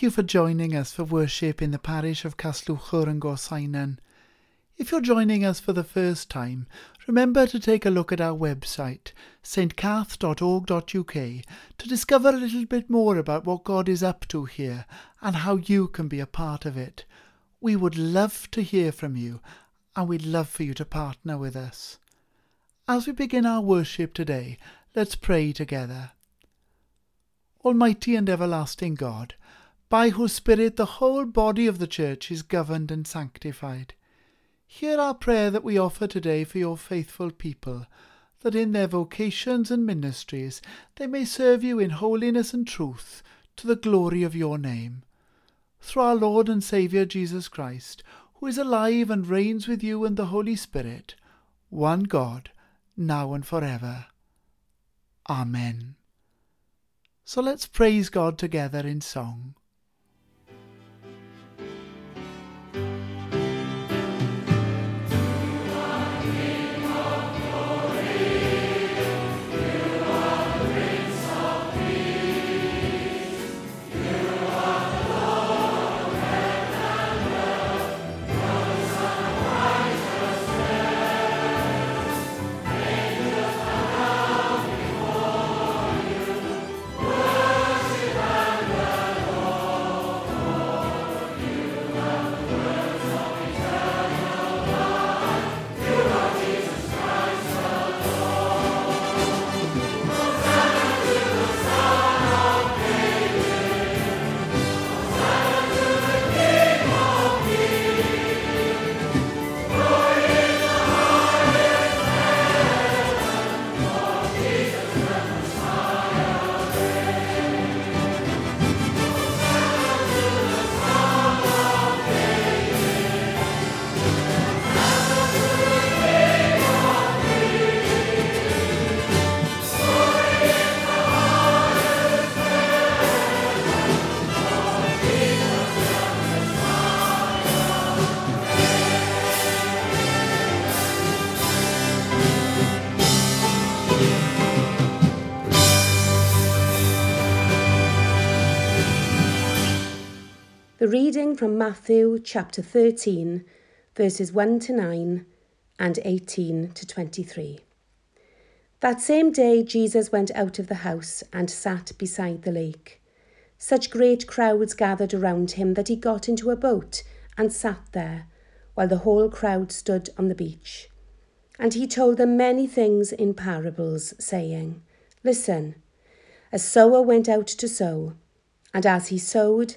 Thank you for joining us for worship in the parish of Casllwchwr and Gorseinon. If you're joining us for the first time, remember to take a look at our website, stcath.org.uk, to discover a little bit more about what God is up to here and how you can be a part of it. We would love to hear from you and we'd love for you to partner with us. As we begin our worship today, let's pray together. Almighty and everlasting God, by whose Spirit the whole body of the Church is governed and sanctified. Hear our prayer that we offer today for your faithful people, that in their vocations and ministries they may serve you in holiness and truth to the glory of your name. Through our Lord and Saviour Jesus Christ, who is alive and reigns with you and the Holy Spirit, one God, now and forever. Amen. So let's praise God together in song. Reading from Matthew chapter 13, verses 1 to 9 and 18 to 23. That same day Jesus went out of the house and sat beside the lake. Such great crowds gathered around him that he got into a boat and sat there, while the whole crowd stood on the beach. And he told them many things in parables, saying, Listen, a sower went out to sow, and as he sowed,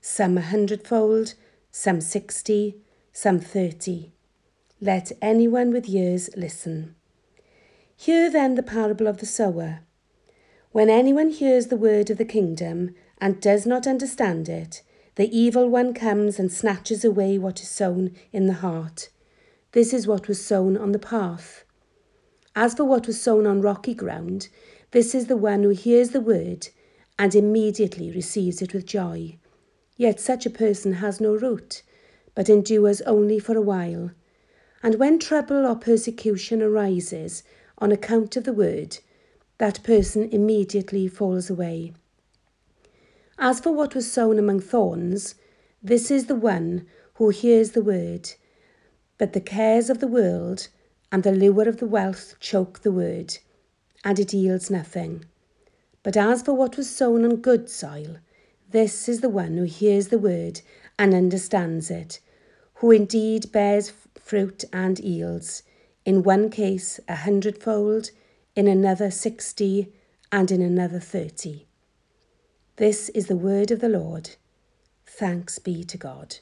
some a hundredfold, some sixty, some thirty. Let anyone with ears listen. Hear then the parable of the sower. When anyone hears the word of the kingdom and does not understand it, the evil one comes and snatches away what is sown in the heart. This is what was sown on the path. As for what was sown on rocky ground, this is the one who hears the word and immediately receives it with joy. Yet such a person has no root, but endures only for a while. And when trouble or persecution arises on account of the word, that person immediately falls away. As for what was sown among thorns, this is the one who hears the word, but the cares of the world and the lure of the wealth choke the word, and it yields nothing. But as for what was sown on good soil, this is the one who hears the word and understands it, who indeed bears fruit and yields, in one case a hundredfold, in another sixty, and in another thirty. This is the word of the Lord. Thanks be to God.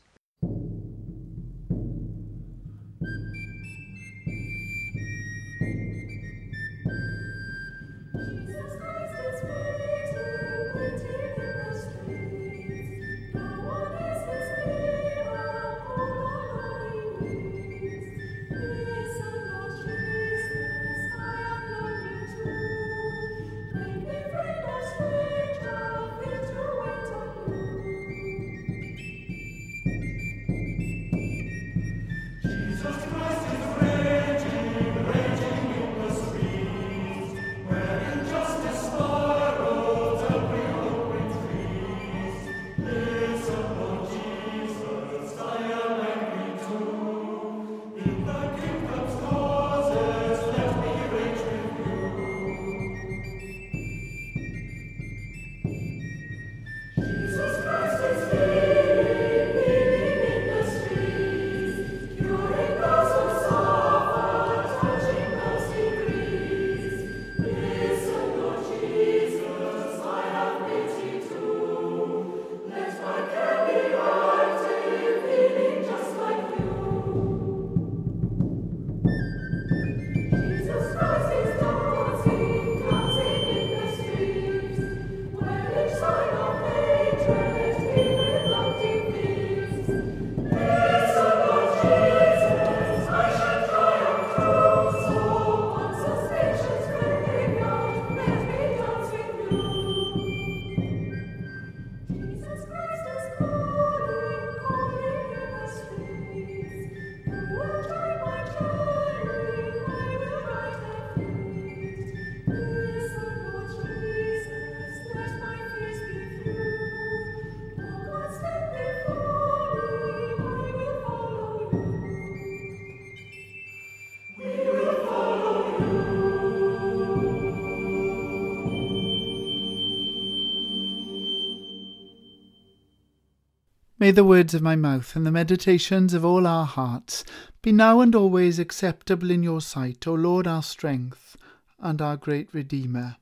May the words of my mouth and the meditations of all our hearts be now and always acceptable in your sight, O Lord, our strength and our great Redeemer.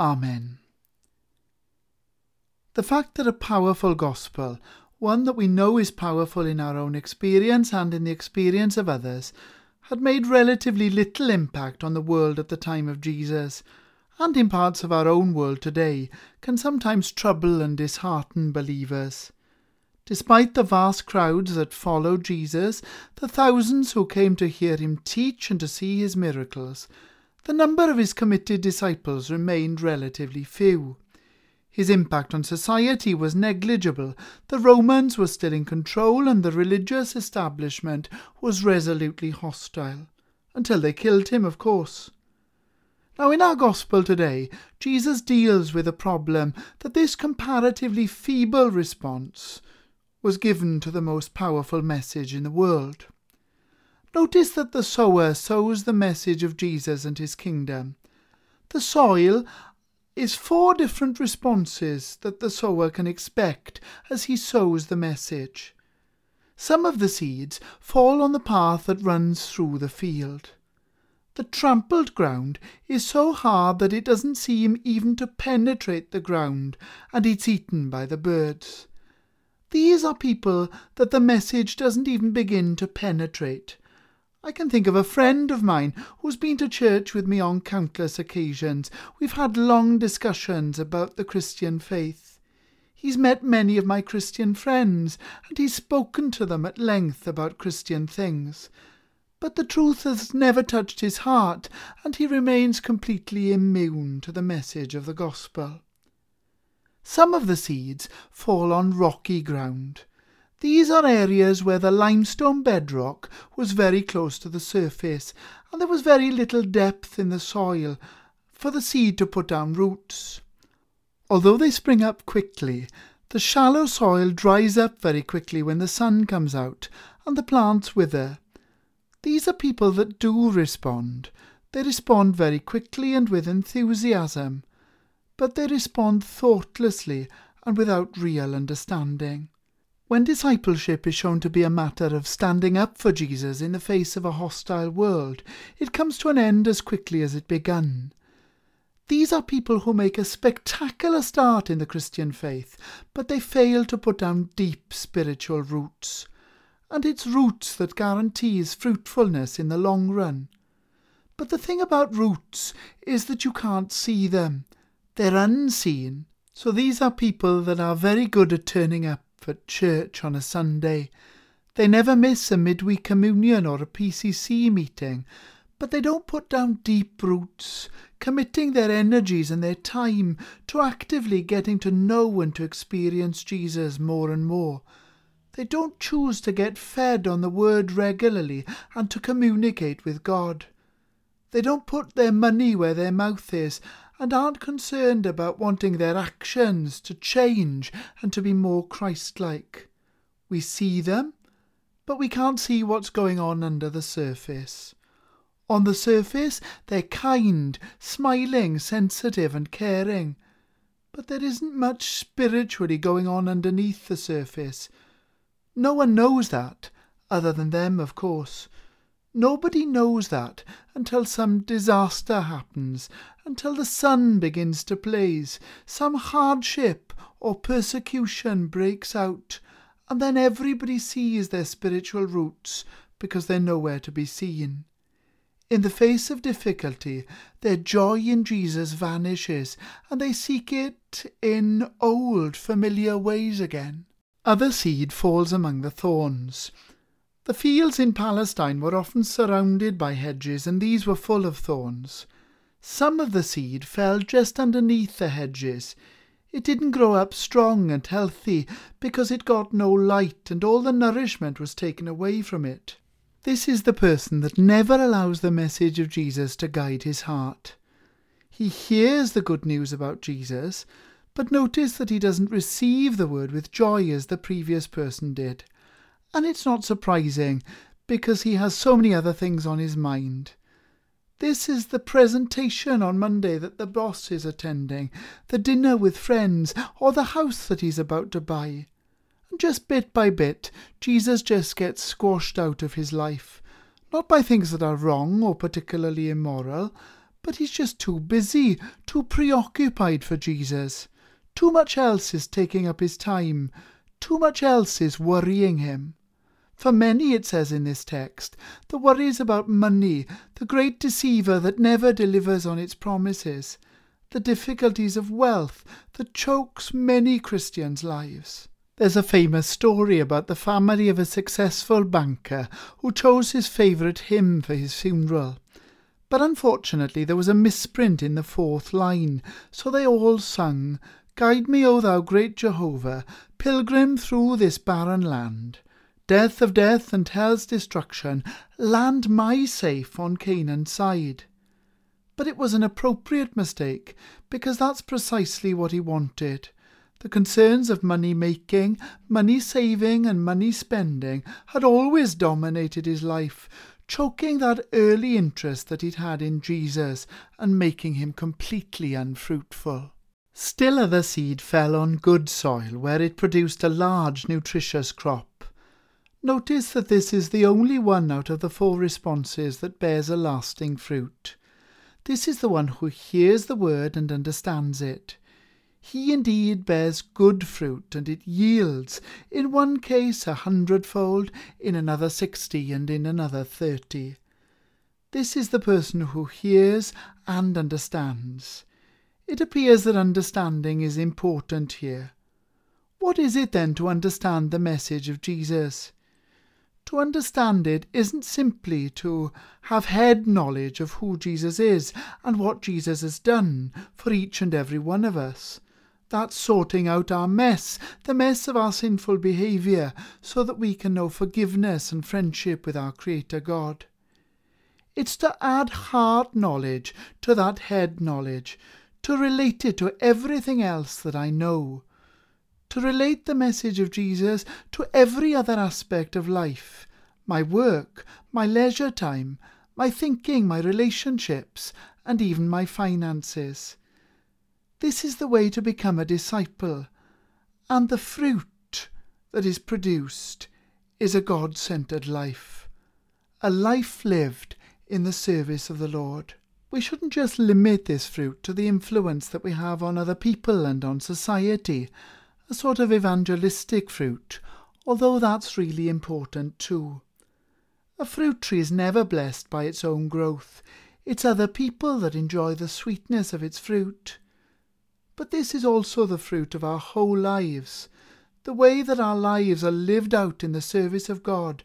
Amen. The fact that a powerful gospel, one that we know is powerful in our own experience and in the experience of others, had made relatively little impact on the world at the time of Jesus, and in parts of our own world today, can sometimes trouble and dishearten believers. Despite the vast crowds that followed Jesus, the thousands who came to hear him teach and to see his miracles, the number of his committed disciples remained relatively few. His impact on society was negligible. The Romans were still in control, and the religious establishment was resolutely hostile. Until they killed him, of course. Now, in our Gospel today, Jesus deals with a problem that this comparatively feeble response was given to the most powerful message in the world. Notice that the sower sows the message of Jesus and his kingdom. The soil is four different responses that the sower can expect as he sows the message. Some of the seeds fall on the path that runs through the field. The trampled ground is so hard that it doesn't seem even to penetrate the ground, and it's eaten by the birds. These are people that the message doesn't even begin to penetrate. I can think of a friend of mine who's been to church with me on countless occasions. We've had long discussions about the Christian faith. He's met many of my Christian friends, and he's spoken to them at length about Christian things. But the truth has never touched his heart, and he remains completely immune to the message of the gospel. Some of the seeds fall on rocky ground. These are areas where the limestone bedrock was very close to the surface, and there was very little depth in the soil for the seed to put down roots. Although they spring up quickly, the shallow soil dries up very quickly when the sun comes out, and the plants wither. These are people that do respond. They respond very quickly and with enthusiasm but they respond thoughtlessly and without real understanding. When discipleship is shown to be a matter of standing up for Jesus in the face of a hostile world, it comes to an end as quickly as it began. These are people who make a spectacular start in the Christian faith, but they fail to put down deep spiritual roots. And it's roots that guarantees fruitfulness in the long run. But the thing about roots is that you can't see them. They're unseen. So these are people that are very good at turning up at church on a Sunday. They never miss a midweek communion or a PCC meeting, but they don't put down deep roots, committing their energies and their time to actively getting to know and to experience Jesus more and more. They don't choose to get fed on the Word regularly and to communicate with God. They don't put their money where their mouth is and aren't concerned about wanting their actions to change and to be more Christ like. We see them, but we can't see what's going on under the surface. On the surface, they're kind, smiling, sensitive, and caring. But there isn't much spiritually going on underneath the surface. No one knows that, other than them, of course. Nobody knows that until some disaster happens, until the sun begins to blaze, some hardship or persecution breaks out, and then everybody sees their spiritual roots because they're nowhere to be seen. In the face of difficulty, their joy in Jesus vanishes, and they seek it in old, familiar ways again. Other seed falls among the thorns. The fields in Palestine were often surrounded by hedges, and these were full of thorns. Some of the seed fell just underneath the hedges. It didn't grow up strong and healthy because it got no light and all the nourishment was taken away from it. This is the person that never allows the message of Jesus to guide his heart. He hears the good news about Jesus, but notice that he doesn't receive the word with joy as the previous person did. And it's not surprising, because he has so many other things on his mind. This is the presentation on Monday that the boss is attending, the dinner with friends, or the house that he's about to buy. And just bit by bit, Jesus just gets squashed out of his life. Not by things that are wrong or particularly immoral, but he's just too busy, too preoccupied for Jesus. Too much else is taking up his time. Too much else is worrying him. For many, it says in this text, the worries about money, the great deceiver that never delivers on its promises, the difficulties of wealth that chokes many Christians' lives. There's a famous story about the family of a successful banker who chose his favourite hymn for his funeral. But unfortunately, there was a misprint in the fourth line, so they all sung, Guide me, O thou great Jehovah, pilgrim through this barren land. Death of death and hell's destruction, land my safe on Canaan's side. But it was an appropriate mistake, because that's precisely what he wanted. The concerns of money making, money saving, and money spending had always dominated his life, choking that early interest that he'd had in Jesus and making him completely unfruitful. Still other seed fell on good soil where it produced a large nutritious crop. Notice that this is the only one out of the four responses that bears a lasting fruit. This is the one who hears the word and understands it. He indeed bears good fruit, and it yields, in one case a hundredfold, in another sixty, and in another thirty. This is the person who hears and understands. It appears that understanding is important here. What is it then to understand the message of Jesus? To understand it isn't simply to have head knowledge of who Jesus is and what Jesus has done for each and every one of us. That's sorting out our mess, the mess of our sinful behaviour, so that we can know forgiveness and friendship with our Creator God. It's to add heart knowledge to that head knowledge, to relate it to everything else that I know, to relate the message of Jesus to every other aspect of life my work, my leisure time, my thinking, my relationships, and even my finances. This is the way to become a disciple, and the fruit that is produced is a God centered life, a life lived in the service of the Lord. We shouldn't just limit this fruit to the influence that we have on other people and on society, a sort of evangelistic fruit, although that's really important too. A fruit tree is never blessed by its own growth. It's other people that enjoy the sweetness of its fruit. But this is also the fruit of our whole lives, the way that our lives are lived out in the service of God,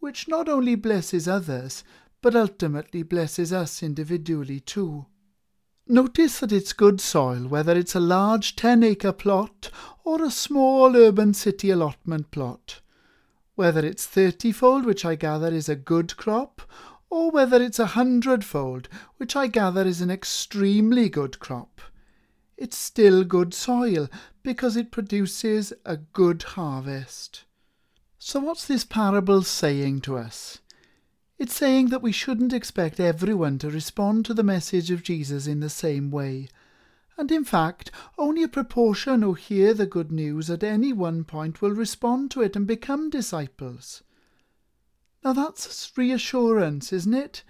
which not only blesses others, but ultimately blesses us individually too. Notice that it's good soil, whether it's a large 10 acre plot or a small urban city allotment plot. Whether it's thirtyfold, which I gather is a good crop, or whether it's a hundredfold, which I gather is an extremely good crop it's still good soil because it produces a good harvest. So, what's this parable saying to us? It's saying that we shouldn't expect everyone to respond to the message of Jesus in the same way. And in fact, only a proportion who hear the good news at any one point will respond to it and become disciples. Now that's reassurance, isn't it?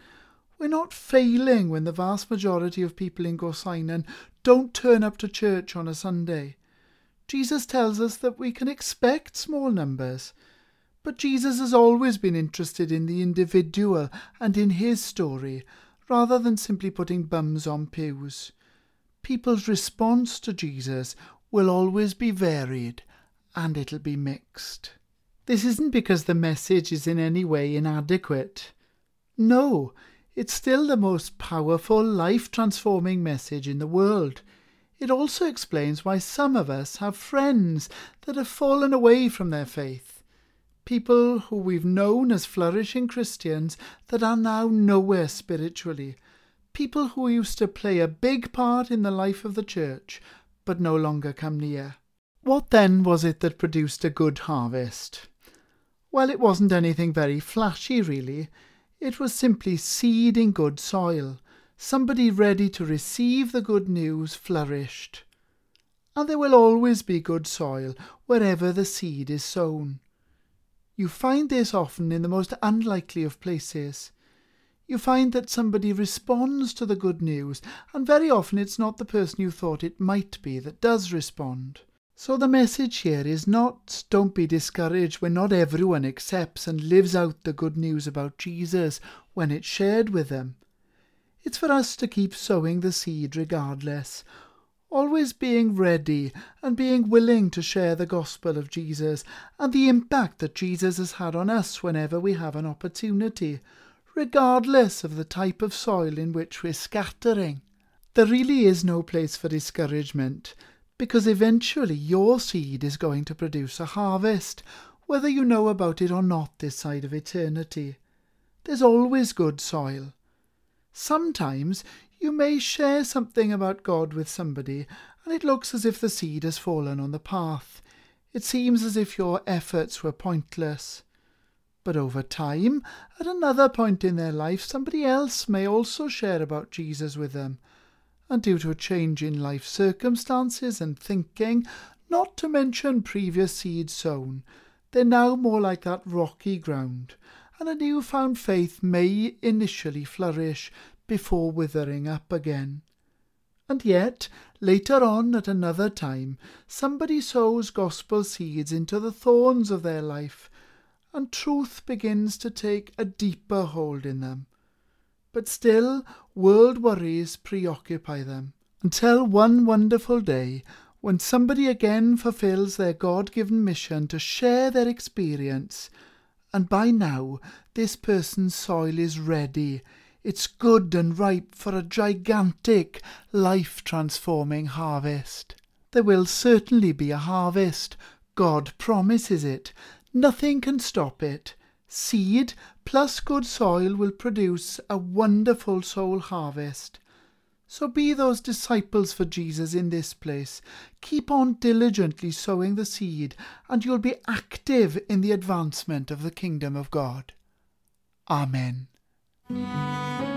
We're not failing when the vast majority of people in Gorseinon don't turn up to church on a Sunday. Jesus tells us that we can expect small numbers. But Jesus has always been interested in the individual and in his story, rather than simply putting bums on pews. People's response to Jesus will always be varied, and it'll be mixed. This isn't because the message is in any way inadequate. No, it's still the most powerful, life transforming message in the world. It also explains why some of us have friends that have fallen away from their faith. People who we've known as flourishing Christians that are now nowhere spiritually. People who used to play a big part in the life of the church, but no longer come near. What then was it that produced a good harvest? Well, it wasn't anything very flashy, really. It was simply seed in good soil. Somebody ready to receive the good news flourished. and there will always be good soil wherever the seed is sown. You find this often in the most unlikely of places. You find that somebody responds to the good news, and very often it's not the person you thought it might be that does respond. So the message here is not don't be discouraged when not everyone accepts and lives out the good news about Jesus when it's shared with them. It's for us to keep sowing the seed regardless, always being ready and being willing to share the gospel of Jesus and the impact that Jesus has had on us whenever we have an opportunity, regardless of the type of soil in which we're scattering. There really is no place for discouragement because eventually your seed is going to produce a harvest, whether you know about it or not this side of eternity. There's always good soil. Sometimes you may share something about God with somebody, and it looks as if the seed has fallen on the path. It seems as if your efforts were pointless. But over time, at another point in their life, somebody else may also share about Jesus with them. And due to a change in life circumstances and thinking, not to mention previous seeds sown, they're now more like that rocky ground, and a new-found faith may initially flourish before withering up again. And yet, later on at another time, somebody sows gospel seeds into the thorns of their life, and truth begins to take a deeper hold in them. But still, world worries preoccupy them, until one wonderful day when somebody again fulfills their God given mission to share their experience, and by now this person's soil is ready it's good and ripe for a gigantic, life transforming harvest. There will certainly be a harvest. God promises it. Nothing can stop it. Seed plus good soil will produce a wonderful soul harvest. So be those disciples for Jesus in this place. Keep on diligently sowing the seed, and you'll be active in the advancement of the kingdom of God. Amen. Música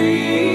endless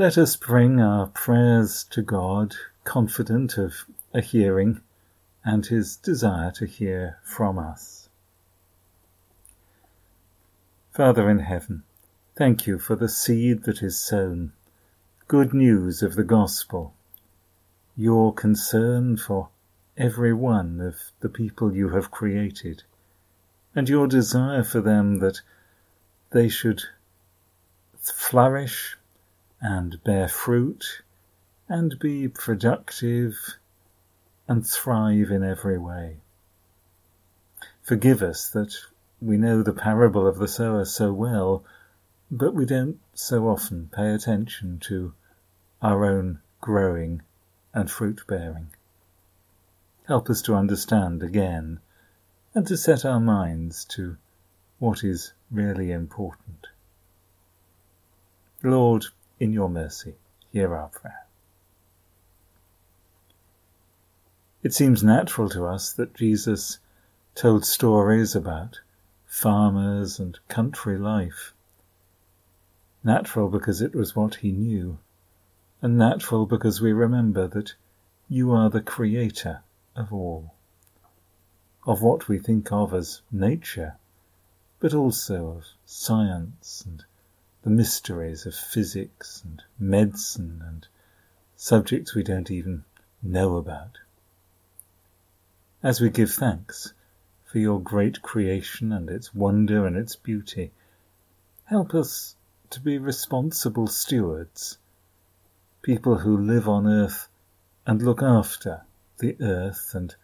Let us bring our prayers to God, confident of a hearing and his desire to hear from us. Father in heaven, thank you for the seed that is sown, good news of the gospel, your concern for every one of the people you have created, and your desire for them that they should flourish and bear fruit and be productive and thrive in every way. Forgive us that we know the parable of the sower so well, but we don't so often pay attention to our own growing and fruit bearing. Help us to understand again and to set our minds to what is really important. Lord, in your mercy, hear our prayer. It seems natural to us that Jesus told stories about farmers and country life. Natural because it was what he knew, and natural because we remember that you are the creator of all, of what we think of as nature, but also of science and the mysteries of physics and medicine and subjects we don't even know about. As we give thanks for your great creation and its wonder and its beauty, help us to be responsible stewards, people who live on earth and look after the earth and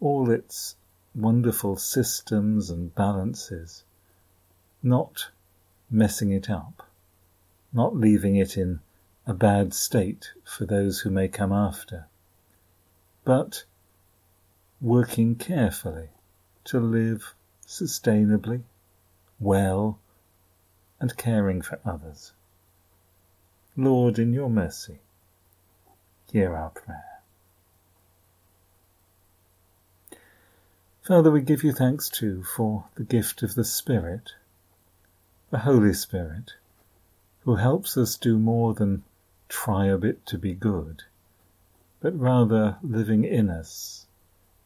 all its wonderful systems and balances, not messing it up, not leaving it in a bad state for those who may come after, but working carefully to live sustainably, well, and caring for others. Lord, in your mercy, hear our prayer. Father, we give you thanks too for the gift of the Spirit, the Holy Spirit, who helps us do more than try a bit to be good, but rather living in us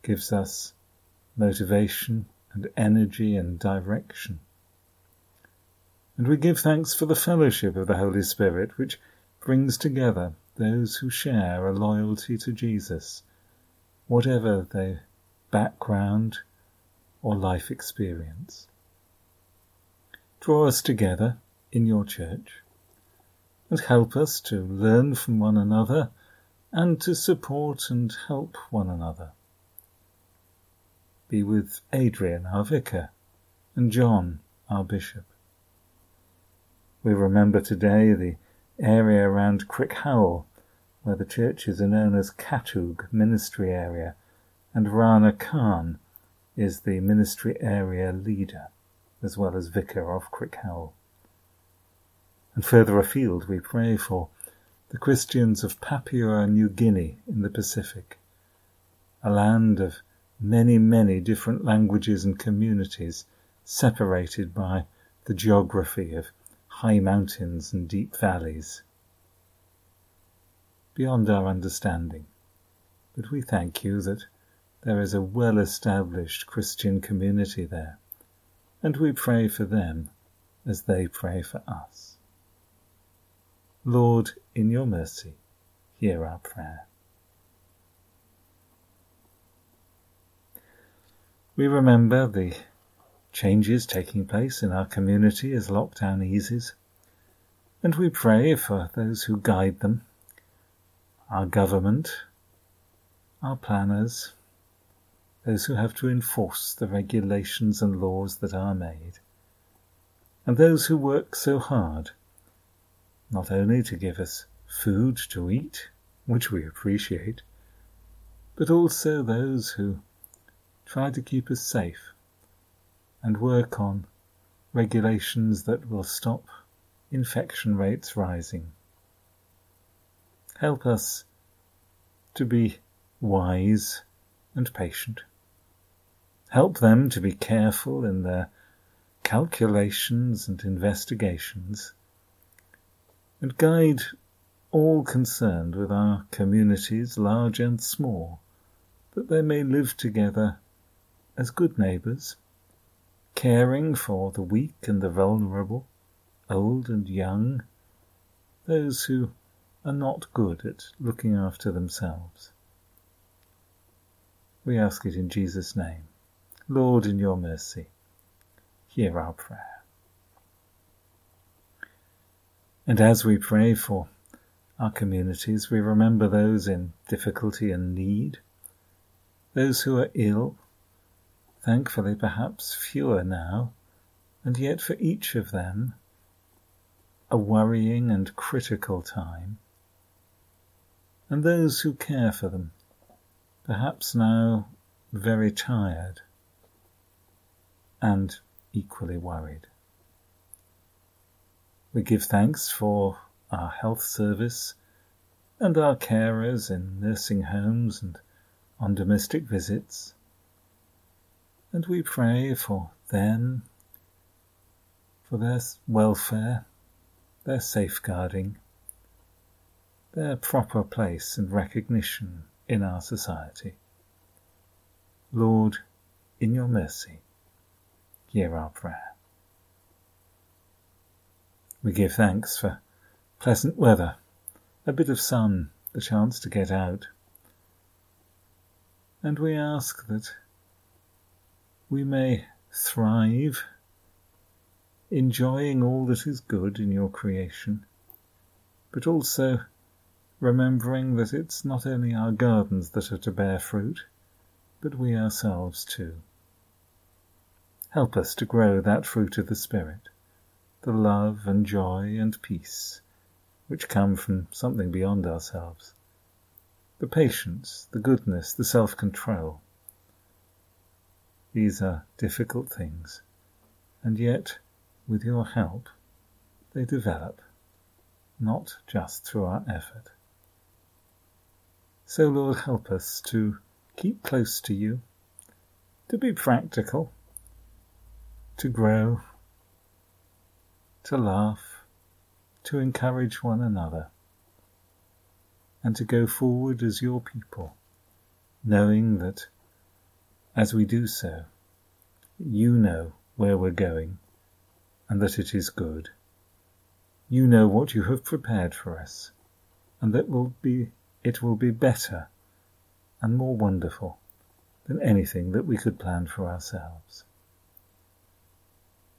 gives us motivation and energy and direction. And we give thanks for the fellowship of the Holy Spirit, which brings together those who share a loyalty to Jesus, whatever their background or life experience. Draw us together in your church and help us to learn from one another and to support and help one another. Be with Adrian, our vicar, and John, our bishop. We remember today the area around Crickhowell, where the churches are known as Katug Ministry Area, and Rana Khan is the ministry area leader, as well as vicar of Crickhowell. And further afield, we pray for the Christians of Papua New Guinea in the Pacific, a land of many, many different languages and communities separated by the geography of high mountains and deep valleys. Beyond our understanding, but we thank you that there is a well established Christian community there, and we pray for them as they pray for us. Lord, in your mercy, hear our prayer. We remember the changes taking place in our community as lockdown eases, and we pray for those who guide them, our government, our planners, those who have to enforce the regulations and laws that are made, and those who work so hard, not only to give us food to eat, which we appreciate, but also those who try to keep us safe and work on regulations that will stop infection rates rising. Help us to be wise and patient. Help them to be careful in their calculations and investigations, and guide all concerned with our communities, large and small, that they may live together as good neighbours, caring for the weak and the vulnerable, old and young, those who are not good at looking after themselves. We ask it in Jesus' name. Lord, in your mercy, hear our prayer. And as we pray for our communities, we remember those in difficulty and need, those who are ill, thankfully perhaps fewer now, and yet for each of them a worrying and critical time, and those who care for them, perhaps now very tired and equally worried. We give thanks for our health service and our carers in nursing homes and on domestic visits and we pray for them, for their welfare, their safeguarding, their proper place and recognition in our society. Lord, in your mercy, hear our prayer. We give thanks for pleasant weather, a bit of sun, the chance to get out. And we ask that we may thrive, enjoying all that is good in your creation, but also remembering that it's not only our gardens that are to bear fruit, but we ourselves too. Help us to grow that fruit of the Spirit, the love and joy and peace which come from something beyond ourselves, the patience, the goodness, the self control these are difficult things, and yet, with your help, they develop, not just through our effort. So, Lord, help us to keep close to you, to be practical, to grow, to laugh, to encourage one another, and to go forward as your people, knowing that as we do so, you know where we're going and that it is good. You know what you have prepared for us and that will be, it will be better and more wonderful than anything that we could plan for ourselves.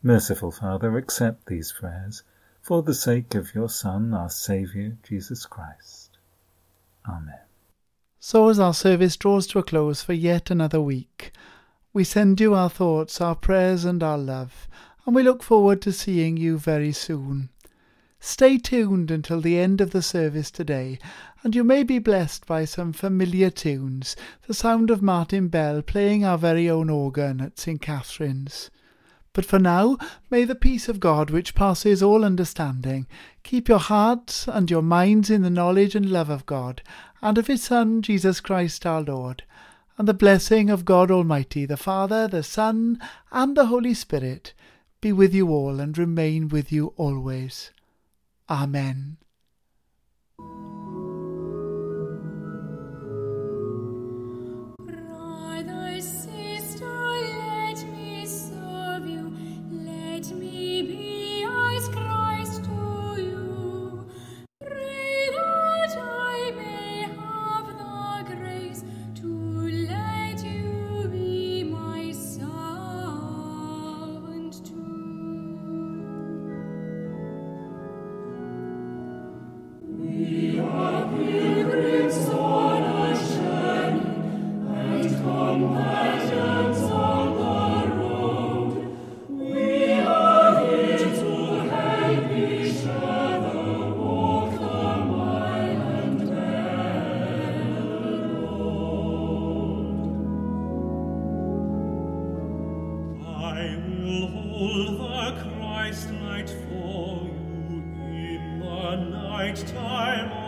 Merciful Father, accept these prayers for the sake of your Son, our Saviour, Jesus Christ. Amen. So as our service draws to a close for yet another week, we send you our thoughts, our prayers, and our love, and we look forward to seeing you very soon. Stay tuned until the end of the service today, and you may be blessed by some familiar tunes, the sound of Martin Bell playing our very own organ at St. Catherine's. But for now, may the peace of God, which passes all understanding, keep your hearts and your minds in the knowledge and love of God, and of His Son, Jesus Christ our Lord. And the blessing of God Almighty, the Father, the Son, and the Holy Spirit be with you all and remain with you always. Amen. To